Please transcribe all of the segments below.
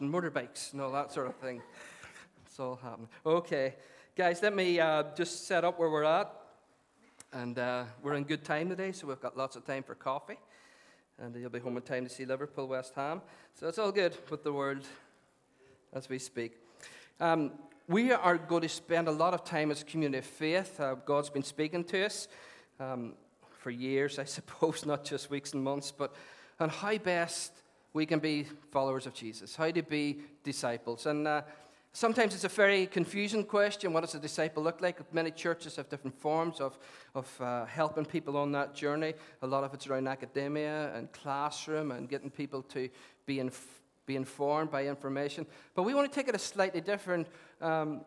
and motorbikes and all that sort of thing. It's all happening. Okay, guys, let me uh, just set up where we're at. And uh, we're in good time today, so we've got lots of time for coffee. And you'll be home in time to see Liverpool, West Ham. So it's all good with the world as we speak. Um, we are going to spend a lot of time as community of faith. Uh, God's been speaking to us um, for years, I suppose, not just weeks and months, but on how best we can be followers of Jesus, how to be disciples. And uh, sometimes it's a very confusing question what does a disciple look like? Many churches have different forms of, of uh, helping people on that journey. A lot of it's around academia and classroom and getting people to be, inf- be informed by information. But we want to take it a slightly different um,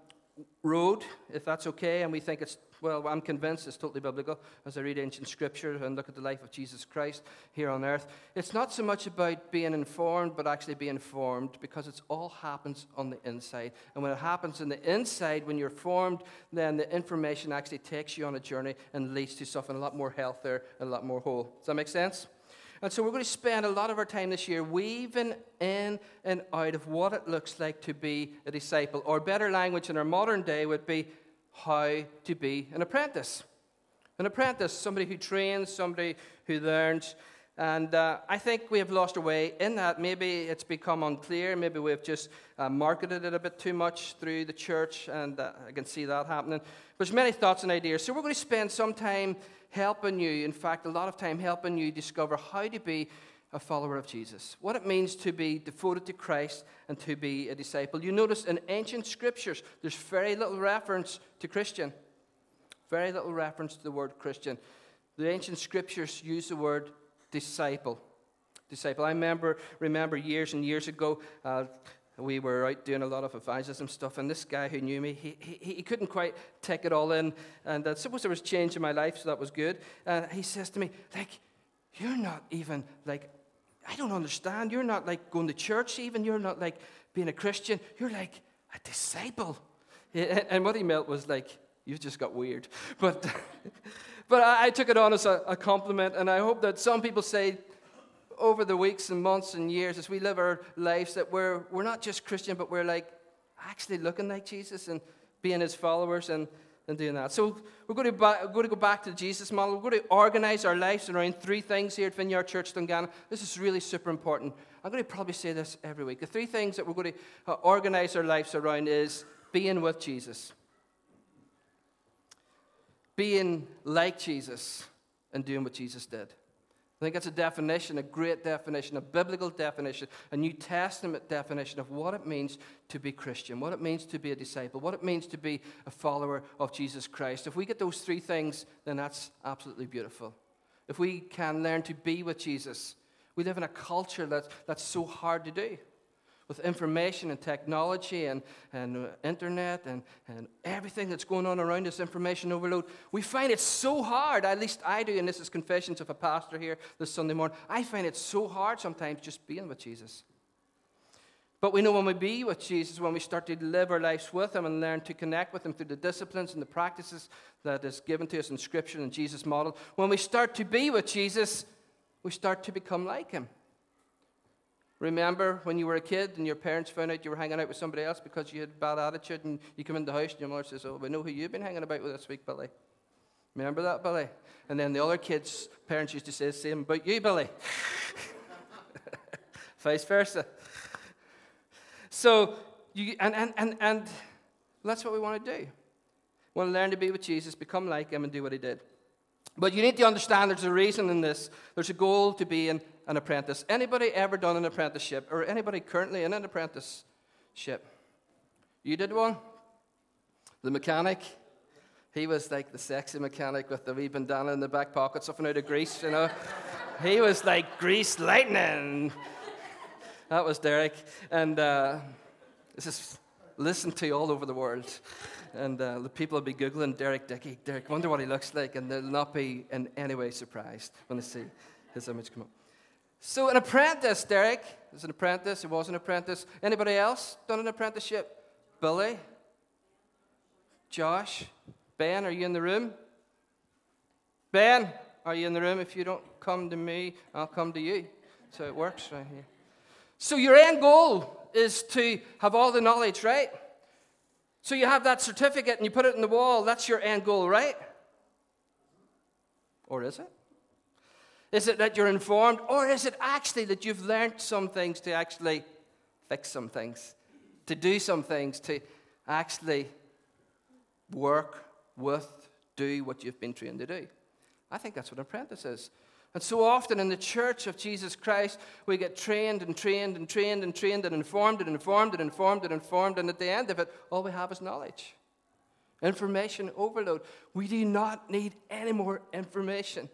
road, if that's okay, and we think it's well, I'm convinced it's totally biblical as I read ancient scripture and look at the life of Jesus Christ here on earth. It's not so much about being informed, but actually being formed because it all happens on the inside. And when it happens on the inside, when you're formed, then the information actually takes you on a journey and leads to something a lot more healthier and a lot more whole. Does that make sense? And so we're going to spend a lot of our time this year weaving in and out of what it looks like to be a disciple. Or better language in our modern day would be how to be an apprentice. An apprentice, somebody who trains, somebody who learns. And uh, I think we have lost our way in that. Maybe it's become unclear. Maybe we've just uh, marketed it a bit too much through the church, and uh, I can see that happening. There's many thoughts and ideas. So we're going to spend some time helping you, in fact, a lot of time helping you discover how to be a follower of Jesus, what it means to be devoted to Christ and to be a disciple. You notice in ancient scriptures, there's very little reference to Christian, very little reference to the word Christian. The ancient scriptures use the word disciple. Disciple. I remember, remember years and years ago, uh, we were out doing a lot of evangelism stuff, and this guy who knew me, he, he, he couldn't quite take it all in. And I suppose there was change in my life, so that was good. And he says to me, like, you're not even like I don't understand. You're not like going to church, even. You're not like being a Christian. You're like a disciple. And what he meant was like, You've just got weird. But, but I took it on as a, a compliment, and I hope that some people say over the weeks and months and years as we live our lives that we're, we're not just Christian, but we're like actually looking like Jesus and being his followers. And and doing that. So we're going, to ba- we're going to go back to the Jesus model. We're going to organize our lives around three things here at Vineyard Church Dungannon. This is really super important. I'm going to probably say this every week. The three things that we're going to uh, organize our lives around is being with Jesus, being like Jesus, and doing what Jesus did. I think it's a definition, a great definition, a biblical definition, a New Testament definition of what it means to be Christian, what it means to be a disciple, what it means to be a follower of Jesus Christ. If we get those three things, then that's absolutely beautiful. If we can learn to be with Jesus, we live in a culture that's, that's so hard to do with information and technology and, and uh, internet and, and everything that's going on around us, information overload, we find it so hard, at least I do, and this is confessions of a pastor here this Sunday morning. I find it so hard sometimes just being with Jesus. But we know when we be with Jesus, when we start to live our lives with Him and learn to connect with Him through the disciplines and the practices that is given to us in Scripture and Jesus' model, when we start to be with Jesus, we start to become like Him. Remember when you were a kid and your parents found out you were hanging out with somebody else because you had bad attitude and you come in the house and your mother says, Oh, we know who you've been hanging about with this week, Billy. Remember that, Billy? And then the other kids' parents used to say the same about you, Billy. Vice versa. So, you, and, and, and, and that's what we want to do. We want to learn to be with Jesus, become like him, and do what he did. But you need to understand there's a reason in this. There's a goal to be an, an apprentice. Anybody ever done an apprenticeship? Or anybody currently in an apprenticeship? You did one? The mechanic? He was like the sexy mechanic with the wee bandana in the back pocket, something out of grease, you know? he was like grease lightning. That was Derek. And uh, this is listened to all over the world. And uh, the people will be Googling Derek Dickey. Derek, wonder what he looks like. And they'll not be in any way surprised when they see his image come up. So, an apprentice, Derek, is an apprentice. He was an apprentice. Anybody else done an apprenticeship? Billy? Josh? Ben, are you in the room? Ben, are you in the room? If you don't come to me, I'll come to you. So it works right here. So your end goal is to have all the knowledge, right? So you have that certificate and you put it in the wall. That's your end goal, right? Or is it? Is it that you're informed? Or is it actually that you've learned some things to actually fix some things, to do some things, to actually work with, do what you've been trained to do? I think that's what an apprentice is. And so often in the church of Jesus Christ, we get trained and trained and trained and trained and informed and informed and informed and informed, and at the end of it, all we have is knowledge. Information overload. We do not need any more information.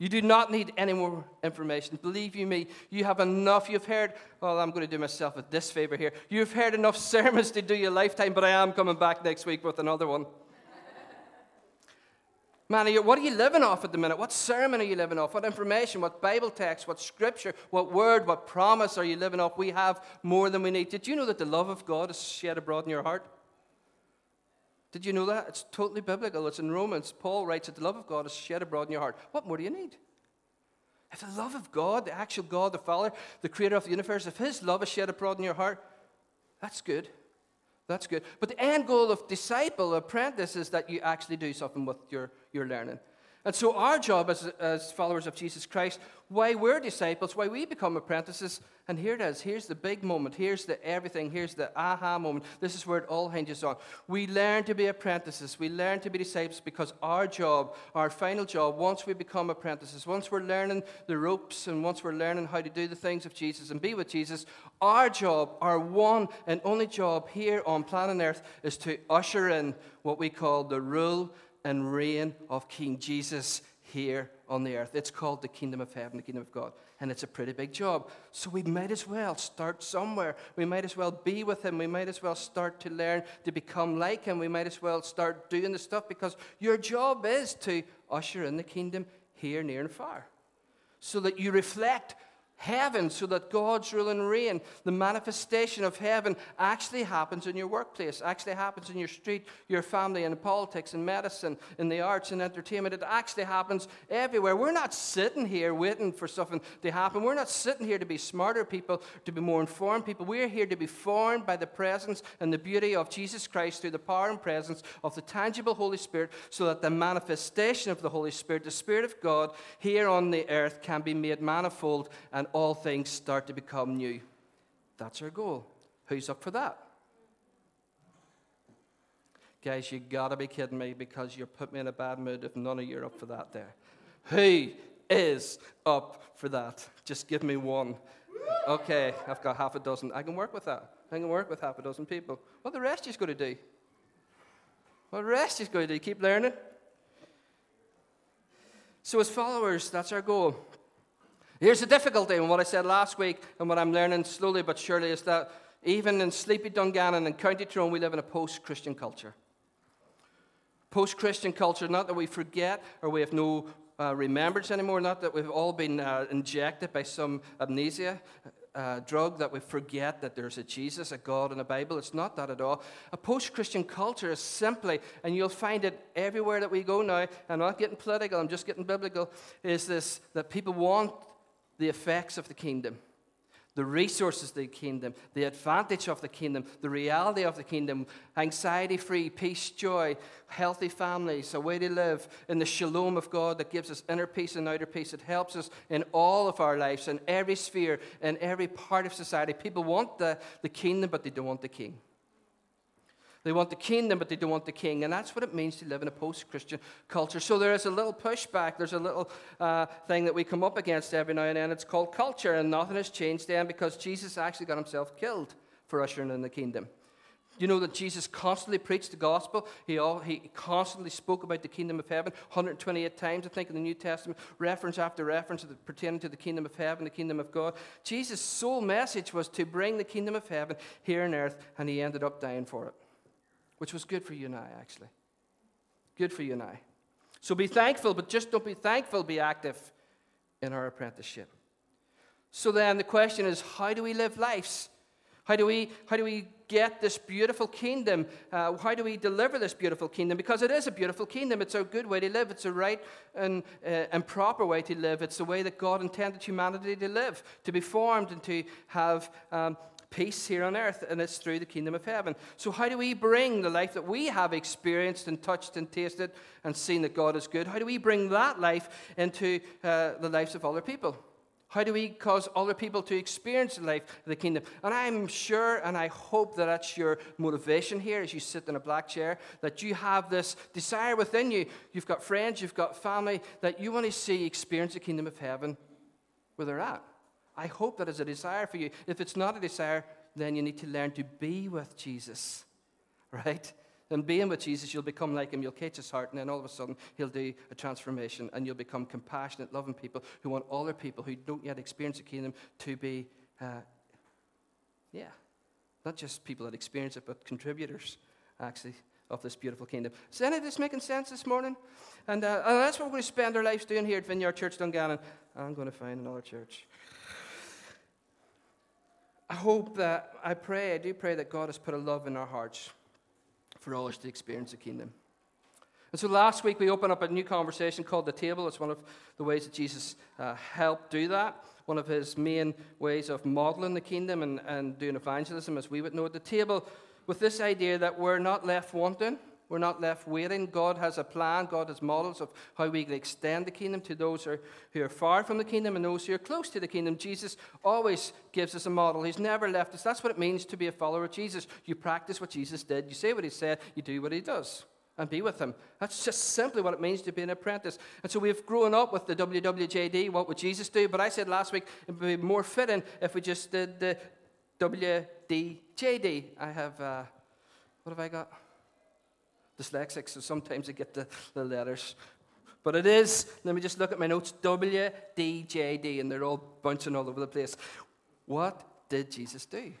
You do not need any more information. Believe you me, you have enough. You've heard, well, I'm going to do myself a disfavor here. You've heard enough sermons to do your lifetime, but I am coming back next week with another one. Man, what are you living off at the minute? What sermon are you living off? What information? What Bible text? What scripture? What word? What promise are you living off? We have more than we need. Did you know that the love of God is shed abroad in your heart? Did you know that? It's totally biblical. It's in Romans. Paul writes that the love of God is shed abroad in your heart. What more do you need? If the love of God, the actual God, the Father, the creator of the universe, if his love is shed abroad in your heart, that's good. That's good. But the end goal of disciple, apprentice, is that you actually do something with your, your learning. And so, our job as, as followers of Jesus Christ, why we're disciples, why we become apprentices, and here it is. Here's the big moment. Here's the everything. Here's the aha moment. This is where it all hinges on. We learn to be apprentices. We learn to be disciples because our job, our final job, once we become apprentices, once we're learning the ropes and once we're learning how to do the things of Jesus and be with Jesus, our job, our one and only job here on planet Earth is to usher in what we call the rule and reign of King Jesus here on the earth. It's called the kingdom of heaven, the kingdom of God. And it's a pretty big job. So we might as well start somewhere. We might as well be with him. We might as well start to learn to become like him. We might as well start doing the stuff because your job is to usher in the kingdom here, near, and far. So that you reflect heaven so that God's rule and reign, the manifestation of heaven, actually happens in your workplace, actually happens in your street, your family, in politics, in medicine, in the arts and entertainment. It actually happens everywhere. We're not sitting here waiting for something to happen. We're not sitting here to be smarter people, to be more informed people. We're here to be formed by the presence and the beauty of Jesus Christ through the power and presence of the tangible Holy Spirit so that the manifestation of the Holy Spirit, the Spirit of God, here on the earth can be made manifold and all things start to become new. That's our goal. Who's up for that? Guys, you gotta be kidding me because you put me in a bad mood if none of you are up for that there. Who is up for that? Just give me one. Okay, I've got half a dozen. I can work with that. I can work with half a dozen people. What the rest is going to do? What the rest is going to do? Keep learning. So, as followers, that's our goal. Here's the difficulty in what I said last week and what I'm learning slowly but surely is that even in sleepy Dungannon and County Tyrone, we live in a post Christian culture. Post Christian culture, not that we forget or we have no uh, remembrance anymore, not that we've all been uh, injected by some amnesia. Uh, drug that we forget that there's a Jesus, a God, and a Bible. It's not that at all. A post Christian culture is simply, and you'll find it everywhere that we go now, I'm not getting political, I'm just getting biblical, is this that people want the effects of the kingdom, the resources of the kingdom, the advantage of the kingdom, the reality of the kingdom, anxiety free, peace, joy, healthy families, a way to live in the shalom of God that gives us inner peace and outer peace. It helps us in all of our lives, in every sphere, in every part of society. People want the, the kingdom, but they don't want the king. They want the kingdom, but they don't want the king. And that's what it means to live in a post Christian culture. So there is a little pushback. There's a little uh, thing that we come up against every now and then. It's called culture. And nothing has changed then because Jesus actually got himself killed for ushering in the kingdom. You know that Jesus constantly preached the gospel. He, all, he constantly spoke about the kingdom of heaven 128 times, I think, in the New Testament, reference after reference pertaining to the kingdom of heaven, the kingdom of God. Jesus' sole message was to bring the kingdom of heaven here on earth, and he ended up dying for it which was good for you and I, actually. Good for you and I. So be thankful, but just don't be thankful, be active in our apprenticeship. So then the question is how do we live lives? How do we, how do we get this beautiful kingdom? Uh, how do we deliver this beautiful kingdom? Because it is a beautiful kingdom. It's a good way to live. It's a right and, uh, and proper way to live. It's the way that God intended humanity to live, to be formed and to have um, peace here on earth, and it's through the kingdom of heaven. So, how do we bring the life that we have experienced and touched and tasted and seen that God is good? How do we bring that life into uh, the lives of other people? How do we cause other people to experience the life of the kingdom? And I'm sure and I hope that that's your motivation here as you sit in a black chair, that you have this desire within you. You've got friends, you've got family, that you want to see experience the kingdom of heaven where they're at. I hope that is a desire for you. If it's not a desire, then you need to learn to be with Jesus, right? And being with Jesus, you'll become like him. You'll catch his heart, and then all of a sudden, he'll do a transformation, and you'll become compassionate, loving people who want other people who don't yet experience the kingdom to be, uh, yeah, not just people that experience it, but contributors, actually, of this beautiful kingdom. Is any of this making sense this morning? And, uh, and that's what we're going to spend our lives doing here at Vineyard Church Dungannon. I'm going to find another church. I hope that, I pray, I do pray that God has put a love in our hearts for all us to experience the kingdom. And so last week we opened up a new conversation called the table. It's one of the ways that Jesus uh, helped do that. One of his main ways of modeling the kingdom and, and doing evangelism, as we would know at the table, with this idea that we're not left wanting, we're not left waiting. God has a plan, God has models of how we can extend the kingdom to those who are, far from the kingdom and those who are close to the kingdom. Jesus always gives us a model. He's never left us. That's what it means to be a follower of Jesus. You practice what Jesus did, you say what he said, you do what he does. And be with him. That's just simply what it means to be an apprentice. And so we've grown up with the WWJD, what would Jesus do? But I said last week it would be more fitting if we just did the WDJD. I have, uh, what have I got? Dyslexic, so sometimes I get the, the letters. But it is, let me just look at my notes W, D, J, D, and they're all bouncing all over the place. What did Jesus do?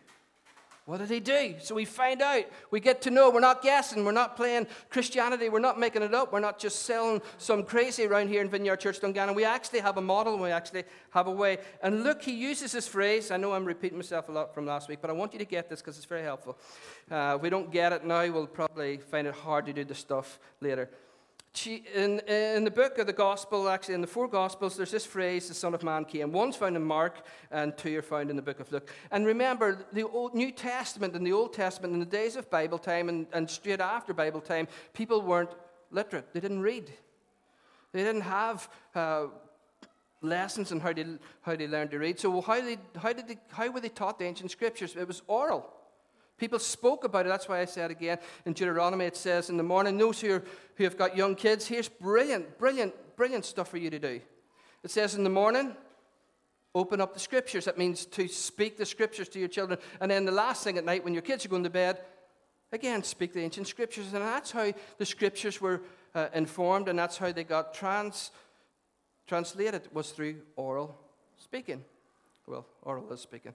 What did he do? So we find out. We get to know. We're not guessing. We're not playing Christianity. We're not making it up. We're not just selling some crazy around here in Vineyard Church Dungannon. We actually have a model we actually have a way. And look, he uses this phrase. I know I'm repeating myself a lot from last week, but I want you to get this because it's very helpful. Uh, we don't get it now, we'll probably find it hard to do the stuff later. In, in the book of the gospel, actually, in the four gospels, there's this phrase, the Son of Man came. One's found in Mark, and two are found in the book of Luke. And remember, the Old, New Testament and the Old Testament, in the days of Bible time and, and straight after Bible time, people weren't literate. They didn't read. They didn't have uh, lessons on how they, how they learned to read. So, how, they, how, did they, how were they taught the ancient scriptures? It was oral. People spoke about it. That's why I said again in Deuteronomy, it says in the morning, those who, are, who have got young kids, here's brilliant, brilliant, brilliant stuff for you to do. It says in the morning, open up the scriptures. That means to speak the scriptures to your children. And then the last thing at night, when your kids are going to bed, again, speak the ancient scriptures. And that's how the scriptures were uh, informed, and that's how they got trans, translated, was through oral speaking. Well, oral is speaking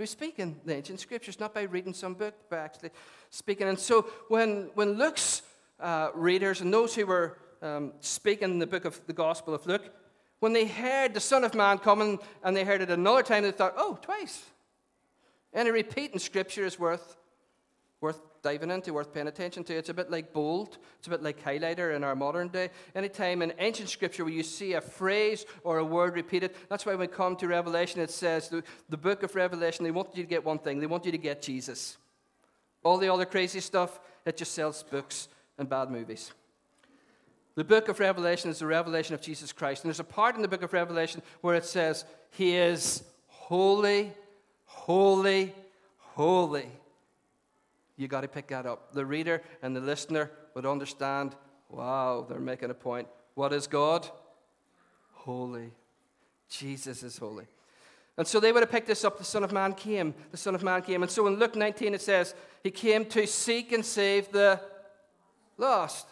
through speaking the ancient scriptures, not by reading some book, but actually speaking. And so when, when Luke's uh, readers and those who were um, speaking the book of the Gospel of Luke, when they heard the Son of Man coming and they heard it another time, they thought, oh, twice. Any repeat in Scripture is worth, worth diving into, worth paying attention to. It's a bit like bold, it's a bit like highlighter in our modern day. Anytime in ancient scripture where you see a phrase or a word repeated, that's why when we come to Revelation, it says the, the book of Revelation, they want you to get one thing they want you to get Jesus. All the other crazy stuff, it just sells books and bad movies. The book of Revelation is the revelation of Jesus Christ. And there's a part in the book of Revelation where it says, He is holy, holy, holy you got to pick that up. The reader and the listener would understand wow, they're making a point. What is God? Holy. Jesus is holy. And so they would have picked this up. The Son of Man came. The Son of Man came. And so in Luke 19 it says, He came to seek and save the lost.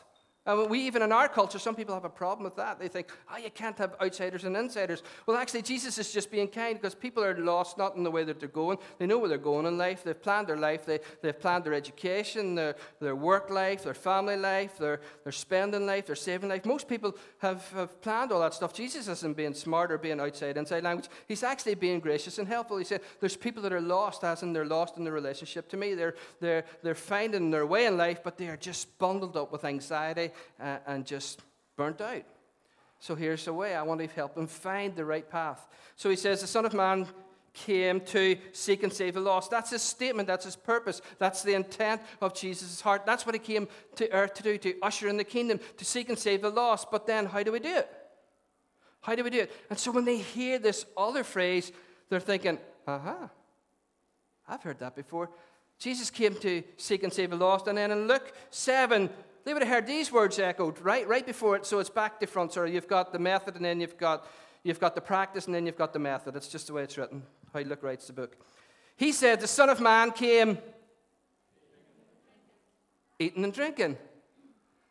Uh, and we, even in our culture, some people have a problem with that. They think, oh, you can't have outsiders and insiders. Well, actually, Jesus is just being kind because people are lost not in the way that they're going. They know where they're going in life. They've planned their life. They, they've planned their education, their, their work life, their family life, their, their spending life, their saving life. Most people have, have planned all that stuff. Jesus isn't being smart or being outside, inside language. He's actually being gracious and helpful. He said, there's people that are lost, as in they're lost in their relationship to me. They're, they're, they're finding their way in life, but they are just bundled up with anxiety uh, and just burnt out. So here's the way I want to help him find the right path. So he says, The Son of Man came to seek and save the lost. That's his statement, that's his purpose, that's the intent of Jesus' heart. That's what he came to earth to do, to usher in the kingdom, to seek and save the lost. But then, how do we do it? How do we do it? And so when they hear this other phrase, they're thinking, uh huh, I've heard that before. Jesus came to seek and save the lost. And then in Luke 7, they would have heard these words echoed right, right before it. So it's back to front. Sorry, you've got the method, and then you've got, you've got the practice, and then you've got the method. It's just the way it's written. How Luke writes the book. He said, The Son of Man came eating and drinking.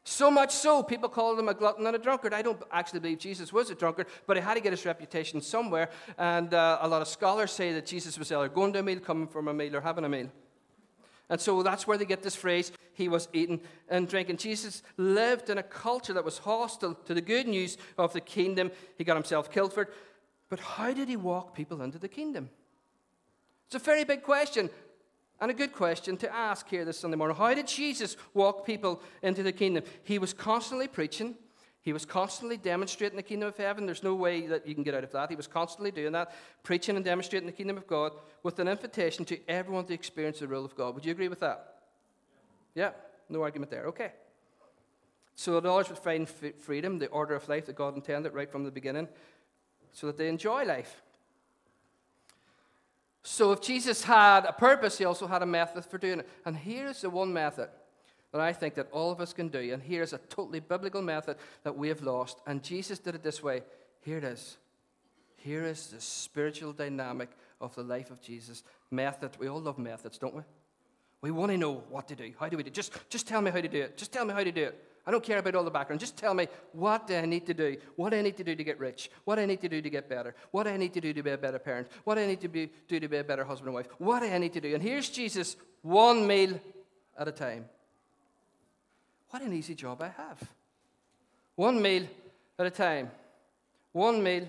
So much so, people called him a glutton and a drunkard. I don't actually believe Jesus was a drunkard, but he had to get his reputation somewhere. And uh, a lot of scholars say that Jesus was either going to a meal, coming from a meal, or having a meal. And so that's where they get this phrase, he was eating and drinking. Jesus lived in a culture that was hostile to the good news of the kingdom. He got himself killed for it. But how did he walk people into the kingdom? It's a very big question and a good question to ask here this Sunday morning. How did Jesus walk people into the kingdom? He was constantly preaching, he was constantly demonstrating the kingdom of heaven. There's no way that you can get out of that. He was constantly doing that, preaching and demonstrating the kingdom of God with an invitation to everyone to experience the rule of God. Would you agree with that? Yeah, no argument there. Okay. So that others would find freedom, the order of life that God intended right from the beginning, so that they enjoy life. So if Jesus had a purpose, he also had a method for doing it. And here's the one method that I think that all of us can do. And here's a totally biblical method that we have lost. And Jesus did it this way. Here it is. Here is the spiritual dynamic of the life of Jesus. Method. We all love methods, don't we? We want to know what to do. How do we do it? Just, just tell me how to do it. Just tell me how to do it. I don't care about all the background. Just tell me what do I need to do? What do I need to do to get rich? What do I need to do to get better? What do I need to do to be a better parent? What do I need to be, do to be a better husband and wife? What do I need to do? And here's Jesus, one meal at a time. What an easy job I have. One meal at a time. One meal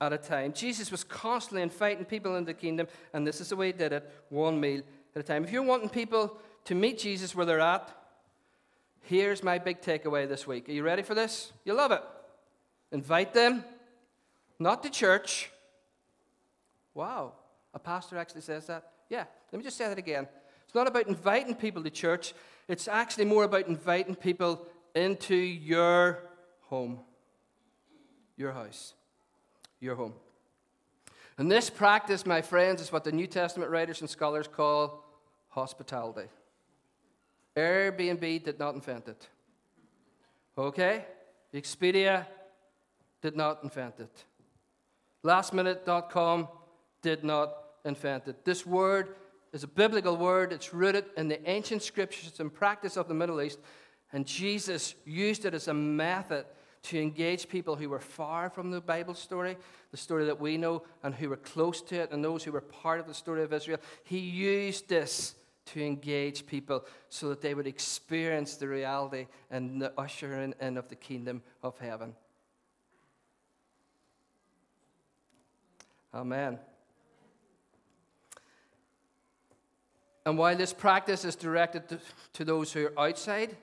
at a time. Jesus was constantly inviting people into the kingdom, and this is the way he did it one meal at a time. If you're wanting people to meet Jesus where they're at, here's my big takeaway this week. Are you ready for this? You love it. Invite them, not to church. Wow, a pastor actually says that? Yeah, let me just say that again. It's not about inviting people to church, it's actually more about inviting people into your home, your house, your home. And this practice, my friends, is what the New Testament writers and scholars call hospitality. Airbnb did not invent it. Okay? Expedia did not invent it. Lastminute.com did not invent it. This word is a biblical word. It's rooted in the ancient scriptures and practice of the Middle East. And Jesus used it as a method to engage people who were far from the Bible story, the story that we know, and who were close to it, and those who were part of the story of Israel. He used this to engage people so that they would experience the reality and the ushering in of the kingdom of heaven. Amen. And while this practice is directed to, those who are outside,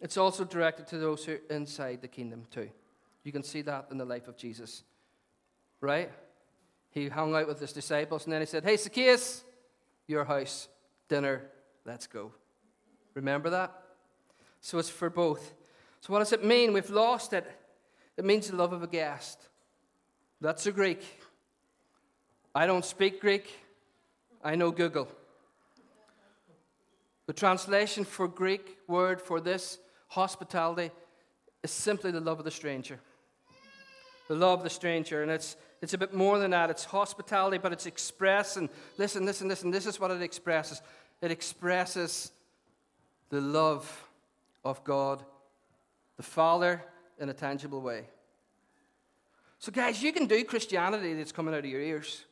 it's also directed to those who are inside the kingdom too. You can see that in the life of Jesus. Right? He hung out with his disciples and then he said, Hey, Zacchaeus, your house, dinner, let's go. Remember that? So it's for both. So, what does it mean? We've lost it. It means the love of a guest. That's a Greek. I don't speak Greek, I know Google. The translation for Greek word for this hospitality is simply the love of the stranger. The love of the stranger. And it's, it's a bit more than that. It's hospitality, but it's expressing. Listen, listen, listen. This is what it expresses it expresses the love of God the Father in a tangible way. So, guys, you can do Christianity that's coming out of your ears.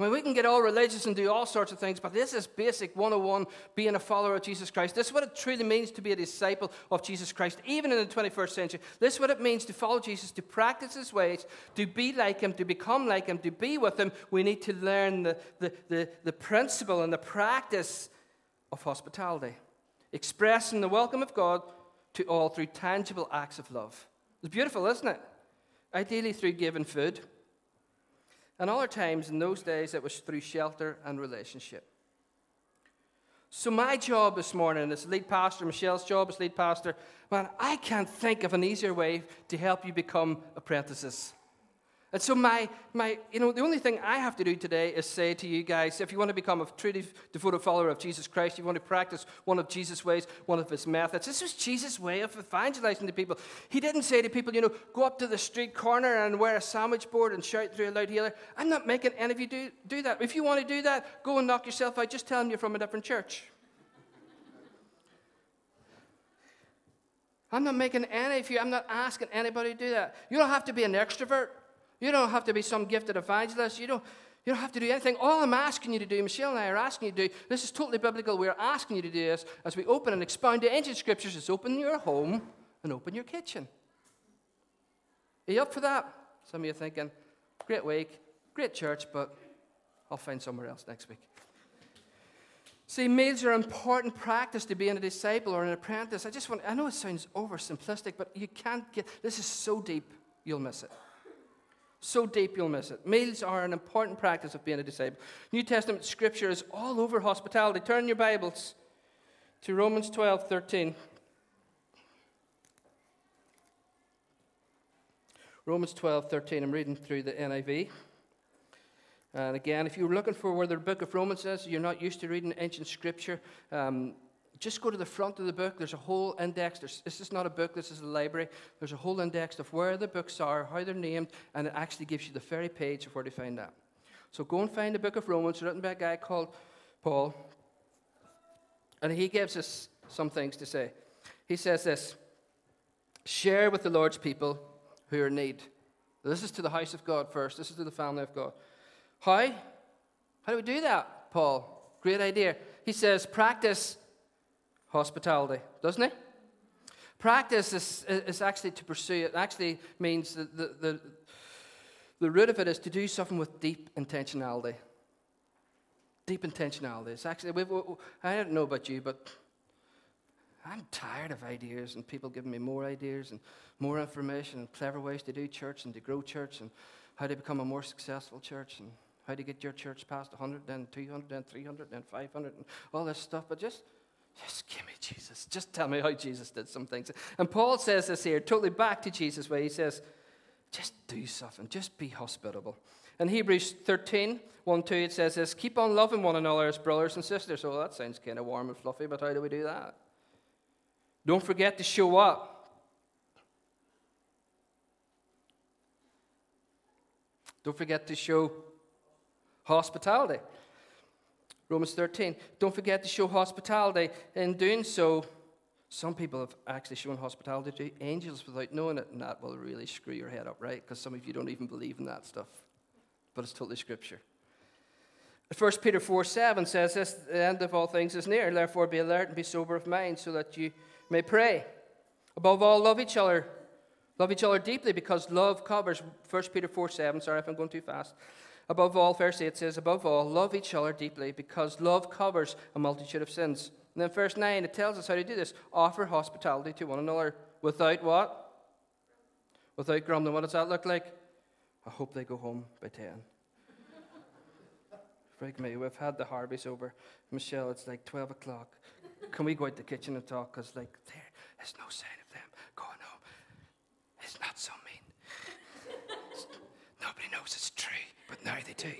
I mean, we can get all religious and do all sorts of things, but this is basic 101 being a follower of Jesus Christ. This is what it truly means to be a disciple of Jesus Christ, even in the 21st century. This is what it means to follow Jesus, to practice his ways, to be like him, to become like him, to be with him. We need to learn the, the, the, the principle and the practice of hospitality, expressing the welcome of God to all through tangible acts of love. It's beautiful, isn't it? Ideally, through giving food and other times in those days, it was through shelter and relationship. So, my job this morning as lead pastor, Michelle's job as lead pastor, man, I can't think of an easier way to help you become apprentices. And so, my, my, you know, the only thing I have to do today is say to you guys if you want to become a truly devoted follower of Jesus Christ, you want to practice one of Jesus' ways, one of his methods. This was Jesus' way of evangelizing to people. He didn't say to people, you know, go up to the street corner and wear a sandwich board and shout through a loud healer. I'm not making any of you do, do that. If you want to do that, go and knock yourself out. Just tell them you're from a different church. I'm not making any of you, I'm not asking anybody to do that. You don't have to be an extrovert. You don't have to be some gifted evangelist. You don't, you don't have to do anything. All I'm asking you to do, Michelle and I are asking you to do, this is totally biblical. We're asking you to do this as we open and expound the ancient scriptures, is open your home and open your kitchen. Are you up for that? Some of you are thinking, great week, great church, but I'll find somewhere else next week. See, meals are an important practice to being a disciple or an apprentice. I just want, I know it sounds oversimplistic, but you can't get, this is so deep, you'll miss it. So deep you'll miss it. Meals are an important practice of being a disciple. New Testament scripture is all over hospitality. Turn your Bibles to Romans 12 13. Romans 12 13. I'm reading through the NIV. And again, if you're looking for where the book of Romans is, you're not used to reading ancient scripture. Um, just go to the front of the book. There's a whole index. There's, this is not a book, this is a library. There's a whole index of where the books are, how they're named, and it actually gives you the very page of where to find that. So go and find the book of Romans, written by a guy called Paul. And he gives us some things to say. He says this Share with the Lord's people who are in need. This is to the house of God first, this is to the family of God. How? How do we do that, Paul? Great idea. He says, Practice hospitality, doesn't it? Practice is, is actually to pursue it. actually means that the, the, the root of it is to do something with deep intentionality. Deep intentionality. It's actually, we, we, I don't know about you, but I'm tired of ideas and people giving me more ideas and more information and clever ways to do church and to grow church and how to become a more successful church and how to get your church past 100, then 200, then 300, then 500, and all this stuff. But just just give me Jesus. Just tell me how Jesus did some things. And Paul says this here, totally back to Jesus' where He says, just do something, just be hospitable. In Hebrews 13, 1 2, it says this keep on loving one another as brothers and sisters. Oh, that sounds kind of warm and fluffy, but how do we do that? Don't forget to show up. Don't forget to show hospitality. Romans 13. Don't forget to show hospitality. In doing so, some people have actually shown hospitality to angels without knowing it, and that will really screw your head up, right? Because some of you don't even believe in that stuff. But it's totally scripture. 1 Peter 4 7 says this the end of all things is near. Therefore, be alert and be sober of mind so that you may pray. Above all, love each other. Love each other deeply because love covers. 1 Peter 4 7. Sorry if I'm going too fast. Above all, verse 8 says, Above all, love each other deeply, because love covers a multitude of sins. And then verse 9, it tells us how to do this. Offer hospitality to one another without what? Without grumbling. What does that look like? I hope they go home by 10. Freak me, we've had the Harveys over. Michelle, it's like 12 o'clock. Can we go out the kitchen and talk? Because, like, there is no sign of them going home. It's not so mean. Nobody knows it's true. But now they do.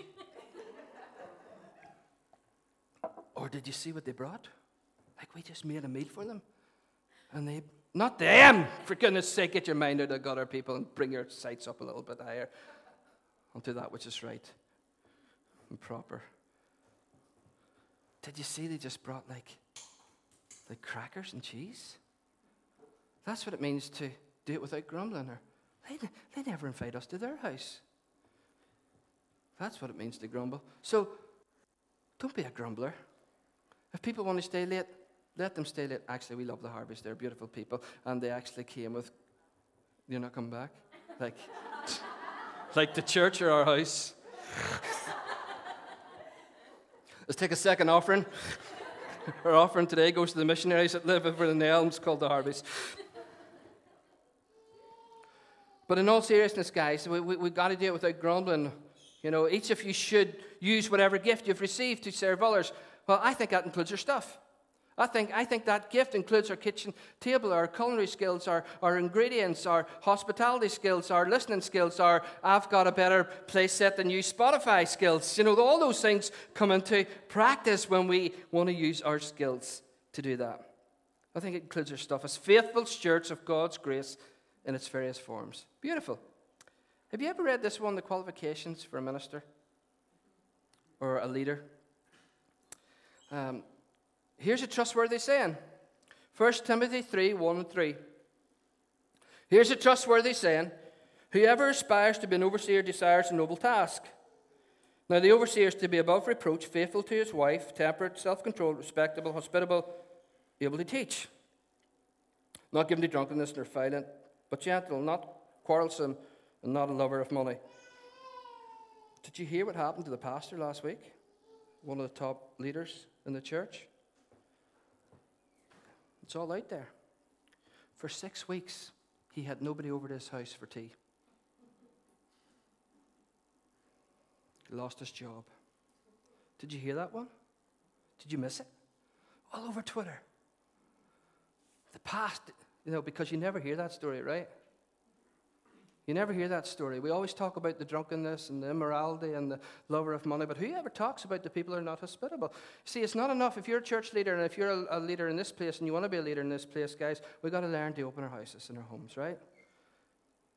or did you see what they brought? Like we just made a meal for them. And they, not them, for goodness sake, get your mind out of gutter, people, and bring your sights up a little bit higher onto that which is right and proper. Did you see they just brought like, like crackers and cheese? That's what it means to do it without grumbling. Or they, they never invite us to their house. That's what it means to grumble. So don't be a grumbler. If people want to stay late, let them stay late. Actually, we love the Harveys. They're beautiful people. And they actually came with, you're not coming back? Like, like the church or our house. Let's take a second offering. Our offering today goes to the missionaries that live over in the elms called the Harveys. But in all seriousness, guys, we, we, we've got to do it without grumbling. You know, each of you should use whatever gift you've received to serve others. Well, I think that includes your stuff. I think, I think that gift includes our kitchen table, our culinary skills, our, our ingredients, our hospitality skills, our listening skills, our I've got a better place set than you Spotify skills. You know, all those things come into practice when we want to use our skills to do that. I think it includes our stuff as faithful stewards of God's grace in its various forms. Beautiful. Have you ever read this one, The Qualifications for a Minister or a Leader? Um, here's a trustworthy saying 1 Timothy 3 1 and 3. Here's a trustworthy saying Whoever aspires to be an overseer desires a noble task. Now, the overseer is to be above reproach, faithful to his wife, temperate, self controlled, respectable, hospitable, able to teach. Not given to drunkenness nor violent, but gentle, not quarrelsome, and not a lover of money. Did you hear what happened to the pastor last week? One of the top leaders in the church? It's all out there. For six weeks, he had nobody over to his house for tea. He lost his job. Did you hear that one? Did you miss it? All over Twitter. The past, you know, because you never hear that story, right? You never hear that story. We always talk about the drunkenness and the immorality and the lover of money, but who ever talks about the people who are not hospitable? See, it's not enough if you're a church leader and if you're a, leader in this place and you want to be a leader in this place, guys, we've got to learn to open our houses and our homes, right?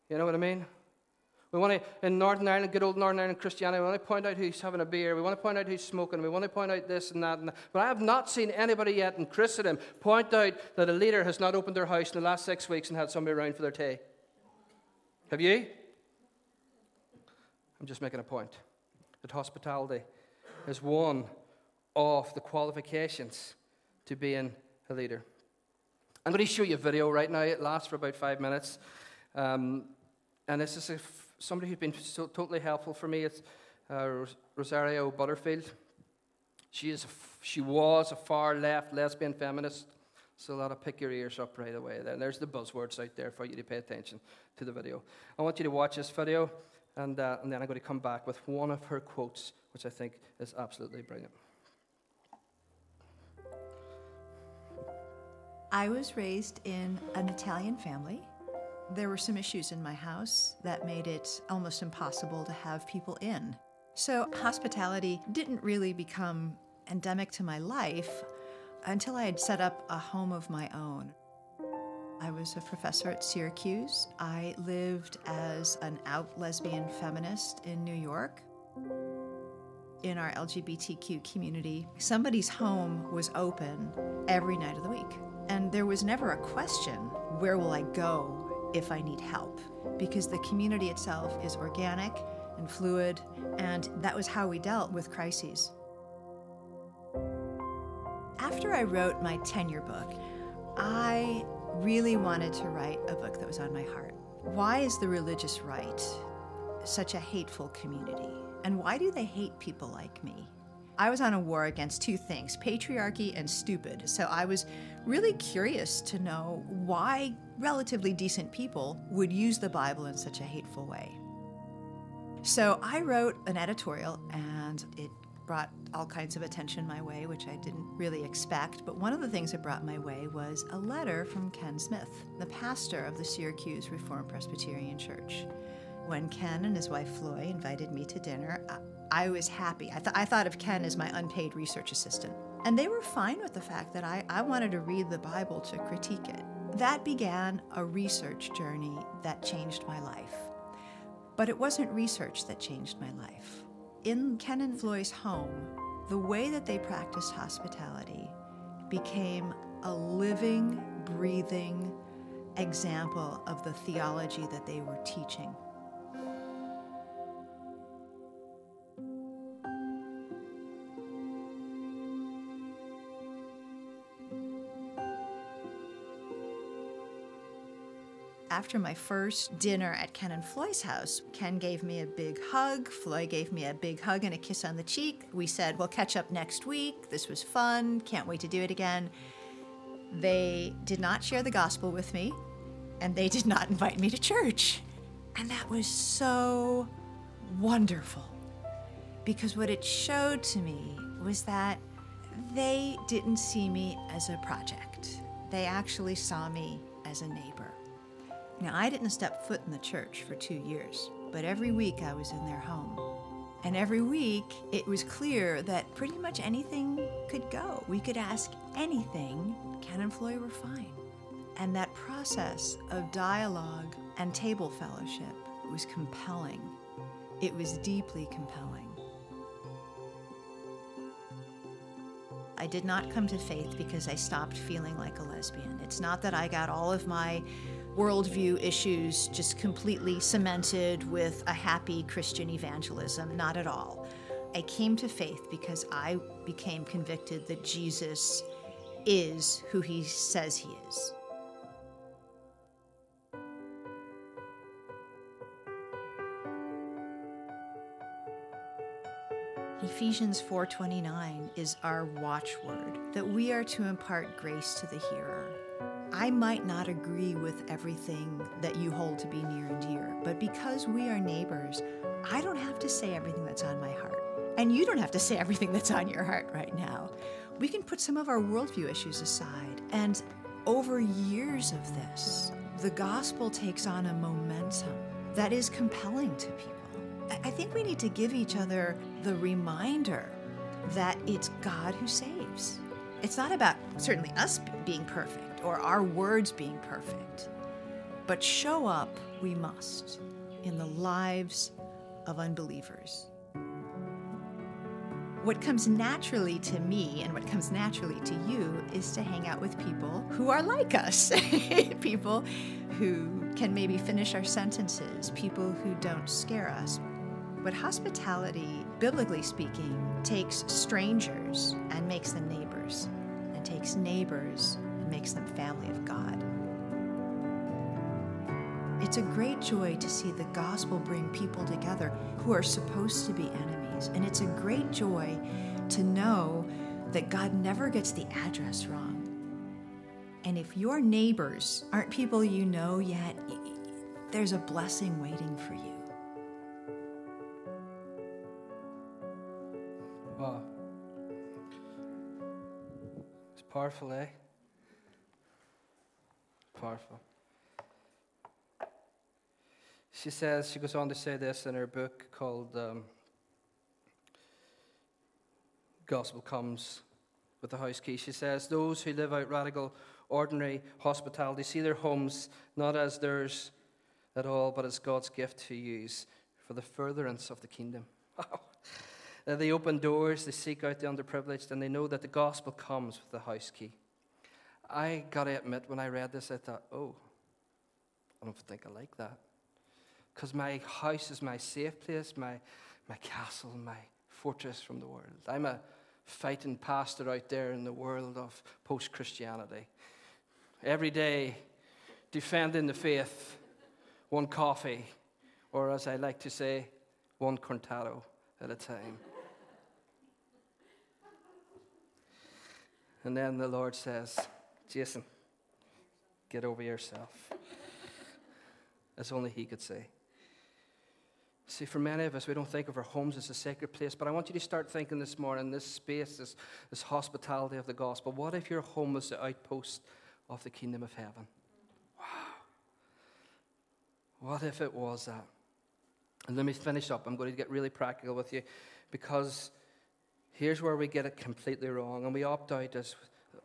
You know what I mean? We want to, in Northern Ireland, good old Northern Ireland Christianity, we want to point out who's having a beer. We want to point out who's smoking. We want to point out this and that. And that. But I have not seen anybody yet in Christendom point out that a leader has not opened their house in the last six weeks and had somebody around for their tea. Have you? I'm just making a point that hospitality is one of the qualifications to being a leader. I'm going to show you a video right now. It lasts for about five minutes. Um, and this is somebody who's been so totally helpful for me. It's uh, Rosaria Butterfield. She, is she was a far left lesbian feminist. So that'll pick your ears up right away. Then there's the buzzwords out there for you to pay attention to the video. I want you to watch this video, and, uh, and then I'm going to come back with one of her quotes, which I think is absolutely brilliant. I was raised in an Italian family. There were some issues in my house that made it almost impossible to have people in. So, hospitality didn't really become endemic to my life until I had set up a home of my own. I was a professor at Syracuse. I lived as an out lesbian feminist in New York. In our LGBTQ community, somebody's home was open every night of the week. And there was never a question where will I go if I need help? Because the community itself is organic and fluid, and that was how we dealt with crises. After I wrote my tenure book, I really wanted to write a book that was on my heart. Why is the religious right such a hateful community? And why do they hate people like me? I was on a war against two things patriarchy and stupid. So I was really curious to know why relatively decent people would use the Bible in such a hateful way. So I wrote an editorial, and it brought all kinds of attention my way, which I didn't really expect. But one of the things it brought my way was a letter from Ken Smith, the pastor of the Syracuse Reformed Presbyterian Church. When Ken and his wife Floy invited me to dinner, I, I was happy. I, th- I thought of Ken as my unpaid research assistant. And they were fine with the fact that I, I wanted to read the Bible to critique it. That began a research journey that changed my life. But it wasn't research that changed my life in Ken and Floy's home, the way that they practiced hospitality became a living, breathing example of the theology that they were teaching. After my first dinner at Ken and Floy's house, Ken gave me a big hug. Floy gave me a big hug and a kiss on the cheek. We said, We'll catch up next week. This was fun. Can't wait to do it again. They did not share the gospel with me, and they did not invite me to church. And that was so wonderful because what it showed to me was that they didn't see me as a project, they actually saw me as a neighbor. Now, I didn't step foot in the church for two years, but every week I was in their home. And every week it was clear that pretty much anything could go. We could ask anything. Ken and Floy were fine. And that process of dialogue and table fellowship was compelling. It was deeply compelling. I did not come to faith because I stopped feeling like a lesbian. It's not that I got all of my worldview issues just completely cemented with a happy Christian evangelism. Not at all. I came to faith because I became convicted that Jesus is who he says he is. Ephesians 4:29 is our watchword that we are to impart grace to the hearer. I might not agree with everything that you hold to be near and dear, but because we are neighbors, I don't have to say everything that's on my heart. And you don't have to say everything that's on your heart right now. We can put some of our worldview issues aside. And over years of this, the gospel takes on a momentum that is compelling to people. I think we need to give each other the reminder that it's God who saves. It's not about certainly us being perfect or our words being perfect, but show up we must in the lives of unbelievers. What comes naturally to me and what comes naturally to you is to hang out with people who are like us, people who can maybe finish our sentences, people who don't scare us. But hospitality, biblically speaking, takes strangers and makes them neighbors, and takes neighbors and makes them family of God. It's a great joy to see the gospel bring people together who are supposed to be enemies. And it's a great joy to know that God never gets the address wrong. And if your neighbors aren't people you know yet, there's a blessing waiting for you. It's powerful, eh? powerful. She says, she goes on to say this in her book called um, Gospel Comes with the House Key. She says, Those who live out radical, ordinary hospitality see their homes not as theirs at all, but as God's gift to use for the furtherance of the kingdom. Uh, they open doors, they seek out the underprivileged, and they know that the gospel comes with the house key. I got to admit, when I read this, I thought, oh, I don't think I like that. Because my house is my safe place, my, my castle, my fortress from the world. I'm a fighting pastor out there in the world of post Christianity. Every day, defending the faith, one coffee, or as I like to say, one cortado at a time. And then the Lord says, Jason, get over yourself. As only he could say. See, for many of us, we don't think of our homes as a sacred place, but I want you to start thinking this morning, this space, this, this hospitality of the gospel. What if your home was the outpost of the kingdom of heaven? Wow. What if it was that? And let me finish up. I'm going to get really practical with you because here's where we get it completely wrong. And we opt out as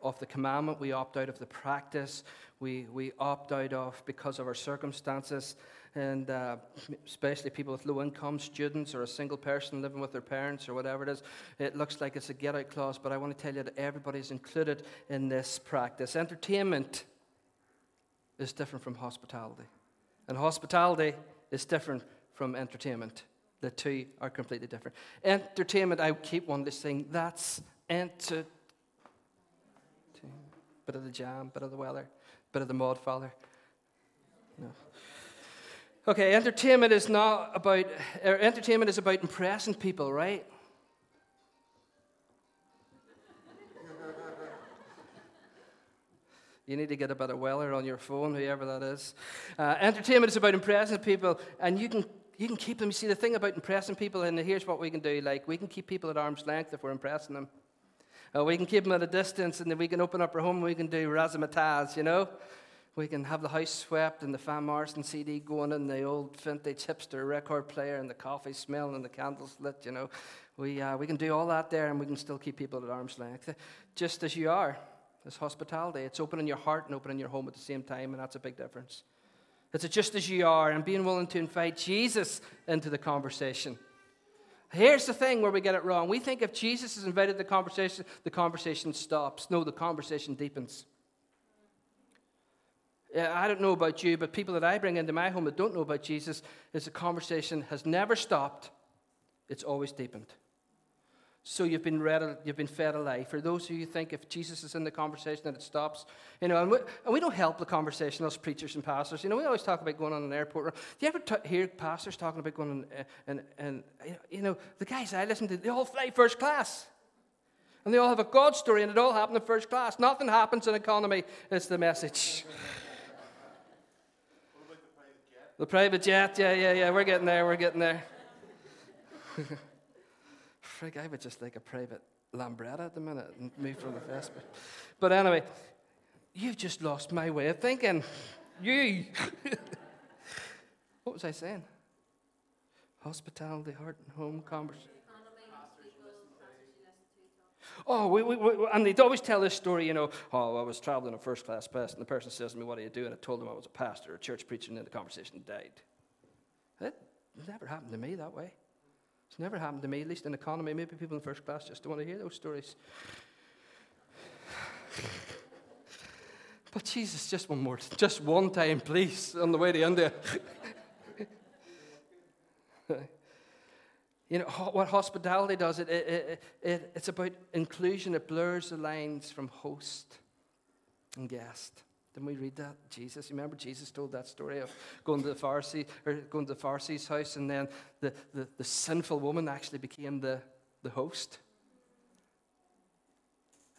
of the commandment, we opt out of the practice, we, we opt out of because of our circumstances, and uh, especially people with low income, students, or a single person living with their parents, or whatever it is. It looks like it's a get out clause, but I want to tell you that everybody's included in this practice. Entertainment. is different from hospitality. And hospitality is different from entertainment. The two are completely different. Entertainment, I keep wanting to sing, that's enter. Bit of the jam, bit of the weather, bit of the mud, Father. No. Okay, entertainment is not about, er, entertainment is about impressing people, right? You need to get a bit of Weller on your phone, whoever that is. Uh, entertainment is about impressing people, and you can, you can keep them. You see, the thing about impressing people, and here's what we can do like, we can keep people at arm's length if we're impressing them. Uh, we can keep them at a distance, and then we can open up our home we can do razzmatazz, you know? We can have the house swept and the Van Morrison CD going and the old vintage hipster record player and the coffee smelling and the candles lit, you know. We, uh, we can do all that there and we can still keep people at arm's length, just as you are. It's hospitality. It's opening your heart and opening your home at the same time, and that's a big difference. It's just as you are and being willing to invite Jesus into the conversation. Here's the thing where we get it wrong. We think if Jesus is invited to the conversation, the conversation stops. No, the conversation deepens. I don't know about you, but people that I bring into my home that don't know about Jesus is the conversation has never stopped, it's always deepened. So you've been read, you've been fed a lie. For those of you who think if Jesus is in the conversation that it stops, you know, and we, and we don't help the conversation, us preachers and pastors. You know, we always talk about going on an airport. Do you ever t- hear pastors talking about going on, uh, and, and, you know, the guys I listen to, they all fly first class. And they all have a God story, and it all happened in first class. Nothing happens in economy, is the message. The private jet, yeah, yeah, yeah, we're getting there, we're getting there. frig, I would just like a private Lambretta at the minute and move from the Vespa. But anyway, you've just lost my way of thinking. You. what was I saying? Hospitality, heart and home, conversation. Oh, we, we, we, and they'd always tell this story, you know, oh, I was traveling in a first class bus, and the person says to me, What do you do? And I told them I was a pastor, a church preacher, and then the conversation died. That never happened to me that way. It's never happened to me, at least in economy. Maybe people in first class just don't want to hear those stories. But Jesus, just one more, just one time, please, on the way to India. you know what hospitality does? It, it, it, it's about inclusion. It blurs the lines from host and guest. Didn't we read that? Jesus, remember Jesus told that story of going to the Pharisee or going to the Pharisee's house, and then the, the, the sinful woman actually became the, the host.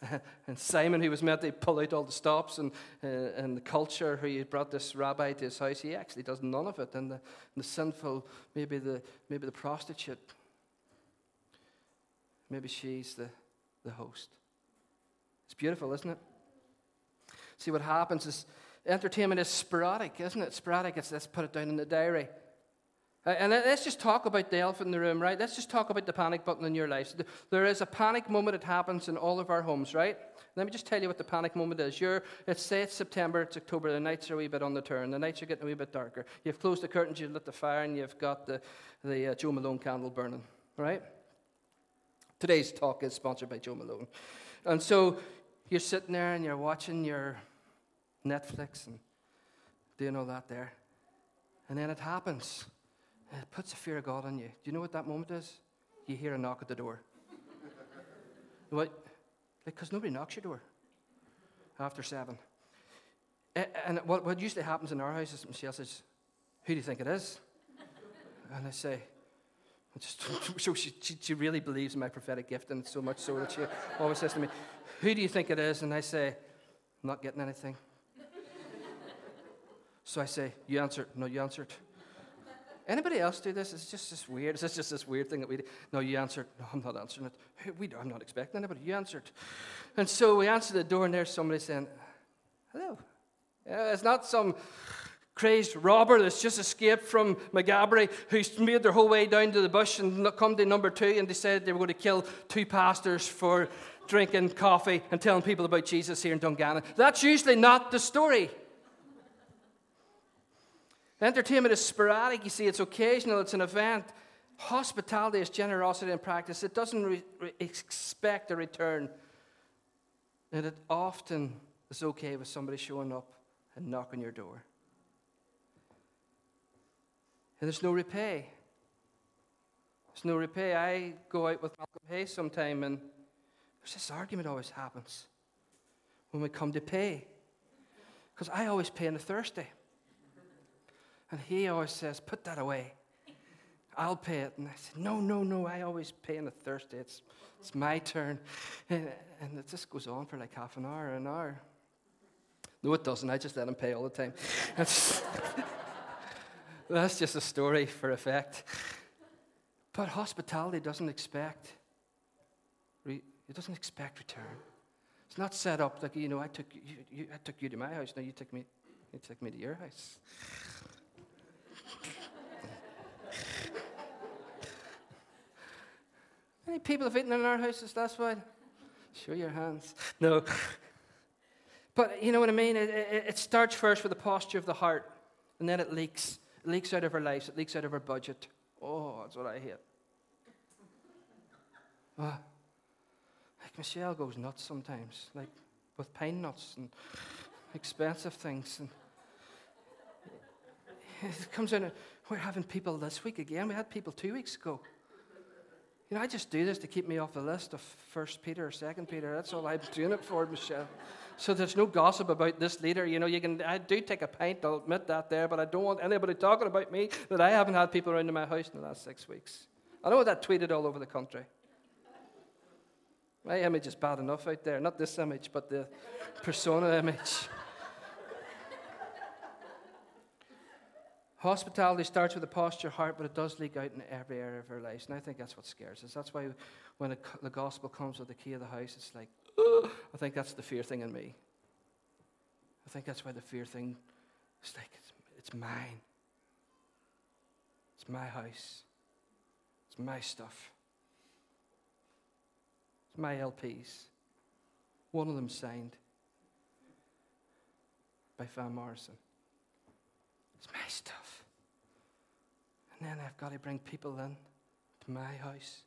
and Simon, who was meant to pull out all the stops and, uh, and the culture, who had brought this rabbi to his house, he actually does none of it. And the, and the sinful, maybe the, maybe the prostitute, maybe she's the, the host. It's beautiful, isn't it? See, what happens is entertainment is sporadic, isn't it? Sporadic. It's, let's put it down in the diary. And let's just talk about the elephant in the room, right? Let's just talk about the panic button in your life. There is a panic moment that happens in all of our homes, right? Let me just tell you what the panic moment is. You're, it's, say it's September, it's October, the nights are a wee bit on the turn, the nights are getting a wee bit darker. You've closed the curtains, you've lit the fire, and you've got the, the uh, Jo Malone candle burning, right? Today's talk is sponsored by Jo Malone. And so you're sitting there and you're watching your Netflix and doing all that there. And then it happens. It puts a fear of God on you. Do you know what that moment is? You hear a knock at the door. what? Because nobody knocks your door after seven. And what, what usually happens in our house is Michelle says, Who do you think it is? And I say, just, so she, she, she, really believes in my prophetic gift, and so much so that she always says to me, Who do you think it is? And I say, I'm not getting anything. So I say, You answered. No, you answered. Anybody else do this? It's just this weird. It's just this weird thing that we do. No, you answered. No, I'm not answering it. We, I'm not expecting anybody. You answered. And so we answer the door, and there's somebody saying, Hello. It's not some crazed robber that's just escaped from Maghaberry who's made their whole way down to the bush and come to number two and decided they were going to kill two pastors for drinking coffee and telling people about Jesus here in Dungannon. That's usually not the story. Entertainment is sporadic, you see, it's occasional, it's an event. Hospitality is generosity in practice. It doesn't re- re- expect a return. And it often is okay with somebody showing up and knock on your door. And there's no repay. There's no repay. I go out with Malcolm Hayes sometime, and there's this argument always happens when we come to pay. Because I always pay on a Thursday. And he always says, Put that away. I'll pay it. And I said, No, no, no, I always pay on a Thursday. It's, it's my turn. And, it just goes on for like half an hour, an hour. No, it doesn't. I just let him pay all the time. That's, that's just a story for effect. But hospitality doesn't expect, it doesn't expect return. It's not set up like, you know, I took you, you, I took you to my house, now you took me, you took me to your house. Any people have eaten in our houses, that's why. Show your hands. No. But you know what I mean? It, it, it, starts first with the posture of the heart, and then it leaks. It leaks out of our lives, it leaks out of our budget. Oh, that's what I hate. Oh, like Michelle goes nuts sometimes, like with pine nuts and expensive things. And it comes in, we're having people this week again. We had people two weeks ago. You know, I just do this to keep me off the list of First Peter or Second Peter. That's all I'm doing it for, Michelle. So there's no gossip about this leader. You know, you can. I do take a pint. I'll admit that there, but I don't want anybody talking about me that I haven't had people around in my house in the last six weeks. I know that tweeted all over the country. My image is bad enough out there. Not this image, but the persona image. Hospitality starts with a posture heart, but it does leak out in every area of our lives. And I think that's what scares us. That's why when the gospel comes with the key of the house, it's like, I think that's the fear thing in me. I think that's why the fear thing is like, it's, it's mine. It's my house. It's my stuff. It's my LPs. One of them signed by Van Morrison. It's my stuff. And then I've got to bring people in to my house,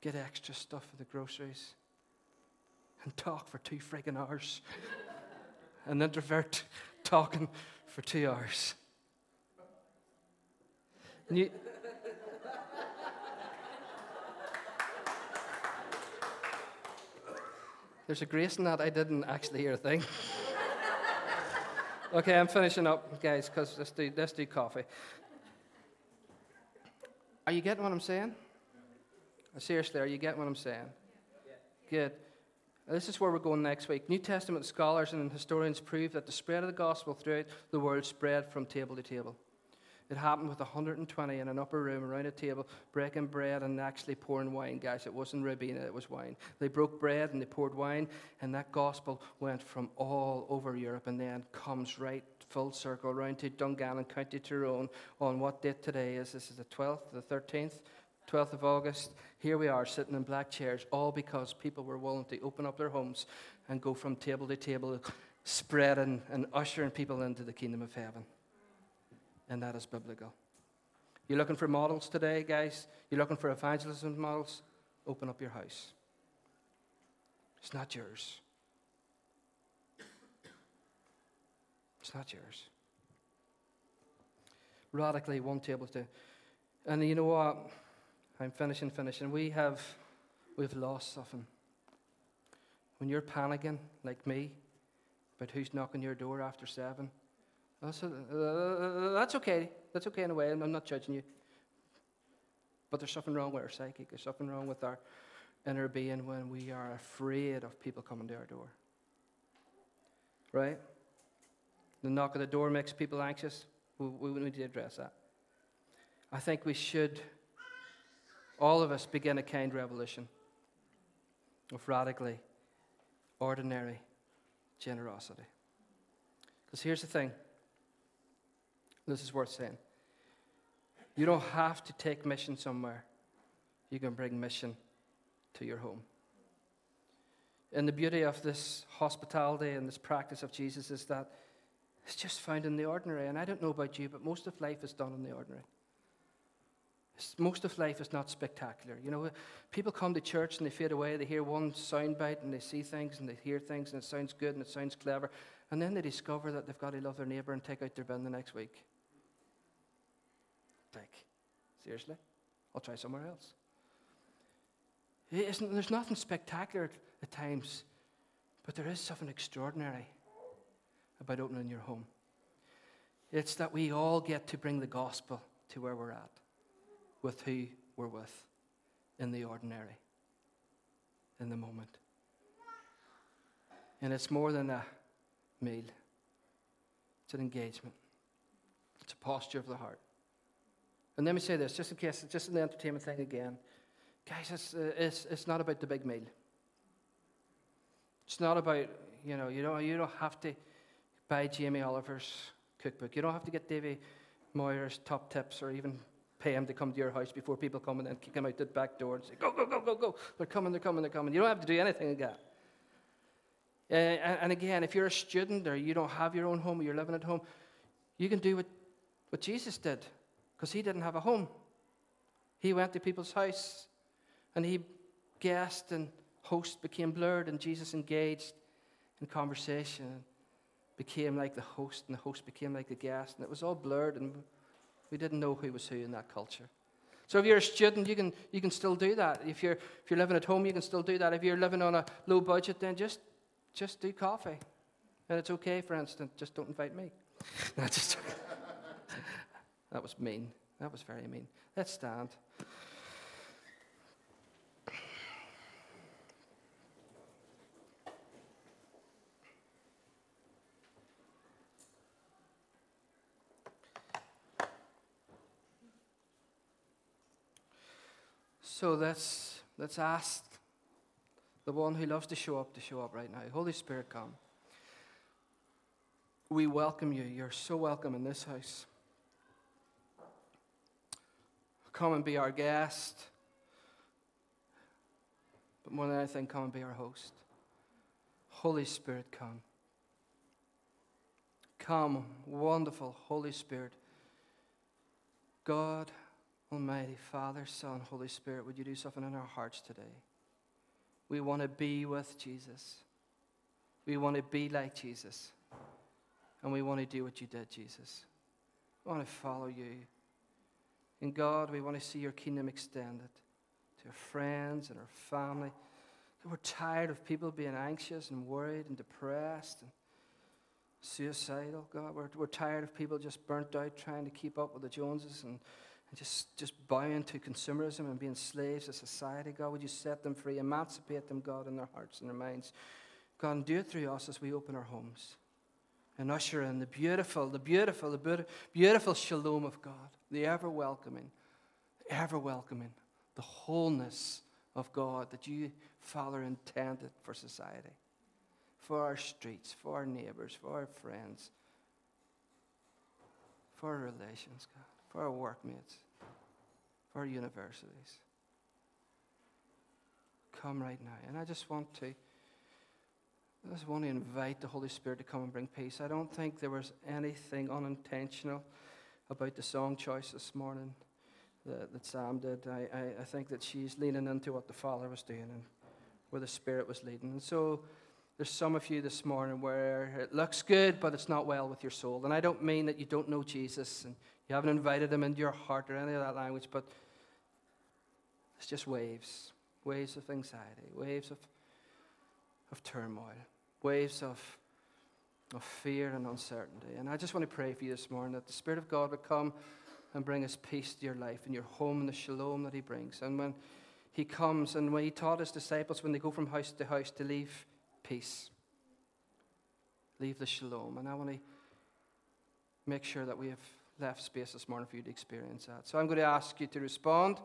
get extra stuff for the groceries, and talk for two friggin' hours. An introvert talking for two hours. And you, there's a grace in that I didn't actually hear a thing. okay, I'm finishing up, guys, because let's do, let's do coffee. Are you getting what I'm saying? Seriously, are you getting what I'm saying? Good. This is where we're going next week. New Testament scholars and historians prove that the spread of the gospel throughout the world spread from table to table. It happened with 120 in an upper room around a table, breaking bread and actually pouring wine, guys. It wasn't Ribena, it was wine. They broke bread and they poured wine, and that gospel went from all over Europe and then comes right full circle around to Dungannon, County Tyrone, on what date today is. This is the 12th, the 13th. 12th of August, here we are sitting in black chairs, all because people were willing to open up their homes and go from table to table, spreading and ushering people into the kingdom of heaven. And that is biblical. You're looking for models today, guys? You're looking for evangelism models? Open up your house. It's not yours. It's not yours. Radically, one table to. And you know what? I'm finishing, finishing. We have, we've lost something. When you're panicking, like me, about who's knocking your door after seven, that's, uh, that's okay. That's okay in a way. I'm not judging you. But there's something wrong with our psyche. There's something wrong with our inner being when we are afraid of people coming to our door. Right? The knock at the door makes people anxious. We, we need to address that. I think we should all of us begin a kind revolution of radically ordinary generosity. Because here's the thing this is worth saying. You don't have to take mission somewhere, you can bring mission to your home. And the beauty of this hospitality and this practice of Jesus is that it's just found in the ordinary. And I don't know about you, but most of life is done in the ordinary. Most of life is not spectacular. You know, people come to church and they fade away. They hear one soundbite and they see things and they hear things and it sounds good and it sounds clever. And then they discover that they've got to love their neighbor and take out their bin the next week. Like, seriously? I'll try somewhere else. There's nothing spectacular at times, but there is something extraordinary about opening your home. It's that we all get to bring the gospel to where we're at, with who we're with, in the ordinary, in the moment. And it's more than a meal, it's an engagement, it's a posture of the heart. And let me say this, just in case, just in the entertainment thing again. Guys, it's, uh, it's, it's not about the big meal. It's not about, you know, you don't, you don't have to buy Jamie Oliver's cookbook. You don't have to get Davy Moyer's top tips or even pay him to come to your house before people come and then kick him out the back door and say, go, go, go, go, go. They're coming, they're coming, they're coming. You don't have to do anything like that. Uh, and again, if you're a student or you don't have your own home or you're living at home, you can do what, what Jesus did because he didn't have a home. He went to people's house and he guest and host became blurred and Jesus engaged in conversation and became like the host and the host became like the guest and it was all blurred and we didn't know who was who in that culture. So if you're a student, you can, you can still do that. If you're, if you're living at home, you can still do that. If you're living on a low budget, then just just do coffee. And it's okay, for instance, just don't invite me. no, just, that was mean. That was very mean. Let's stand. So let's, let's ask the one who loves to show up, to show up right now. Holy Spirit, come. We welcome you. You're so welcome in this house. Come and be our guest. But more than anything, come and be our host. Holy Spirit, come. Come, wonderful Holy Spirit. God, Almighty Father, Son, Holy Spirit, would you do something in our hearts today? We want to be with Jesus. We want to be like Jesus. And we want to do what you did, Jesus. We want to follow you. In God, we want to see your kingdom extended to our friends and our family. We're tired of people being anxious and worried and depressed and suicidal, God. We're, we're tired of people just burnt out trying to keep up with the Joneses and and just, just bowing to consumerism and being slaves of society. God, would you set them free, emancipate them, God, in their hearts and their minds. God, and do it through us as we open our homes and usher in the beautiful, the beautiful, the beautiful shalom of God, the ever welcoming, ever welcoming, the wholeness of God that you, Father, intended for society, for our streets, for our neighbors, for our friends, for our relations, God for our workmates, for our universities. Come right now. And I just want to. I just want to invite the Holy Spirit to come and bring peace. I don't think there was anything unintentional about the song choice this morning that, that Sam did. I, I, I think that she's leaning into what the Father was doing and where the Spirit was leading. And so there's some of you this morning where it looks good, but it's not well with your soul. And I don't mean that you don't know Jesus and you haven't invited him into your heart or any of that language, but it's just waves waves of anxiety, waves of, of turmoil, waves of, of fear and uncertainty. And I just want to pray for you this morning that the Spirit of God would come and bring us peace to your life and your home and the shalom that He brings. And when He comes and when He taught His disciples when they go from house to house to leave peace, leave the shalom. And I want to make sure that we have left space this morning for you to experience that. So I'm going to ask you to respond.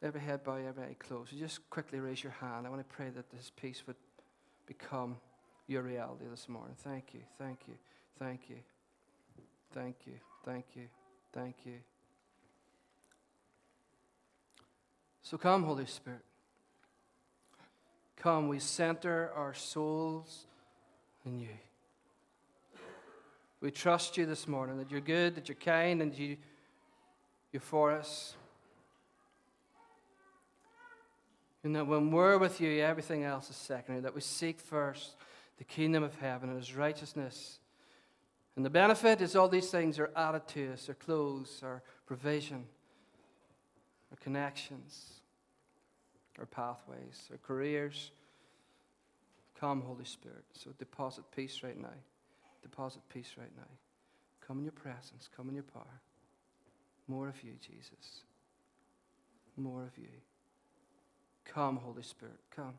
Every head bow, every eye closed. You just quickly raise your hand. I want to pray that this peace would become your reality this morning. Thank you, thank you, thank you, thank you, thank you, thank you. So come, Holy Spirit. Come, we center our souls in you. We trust you this morning that you're good, that you're kind, and you, you're for us. And that when we're with you, everything else is secondary. That we seek first the kingdom of heaven and his righteousness. And the benefit is all these things are added to us our clothes, our provision, our connections, our pathways, our careers. Come, Holy Spirit. So deposit peace right now. Deposit peace right now. Come in your presence, come in your power. More of you, Jesus. More of you. Come, Holy Spirit, come.